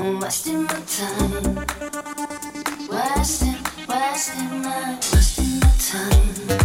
I'm wasting my time. Wasting, wasting my, wasting my time.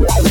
Thank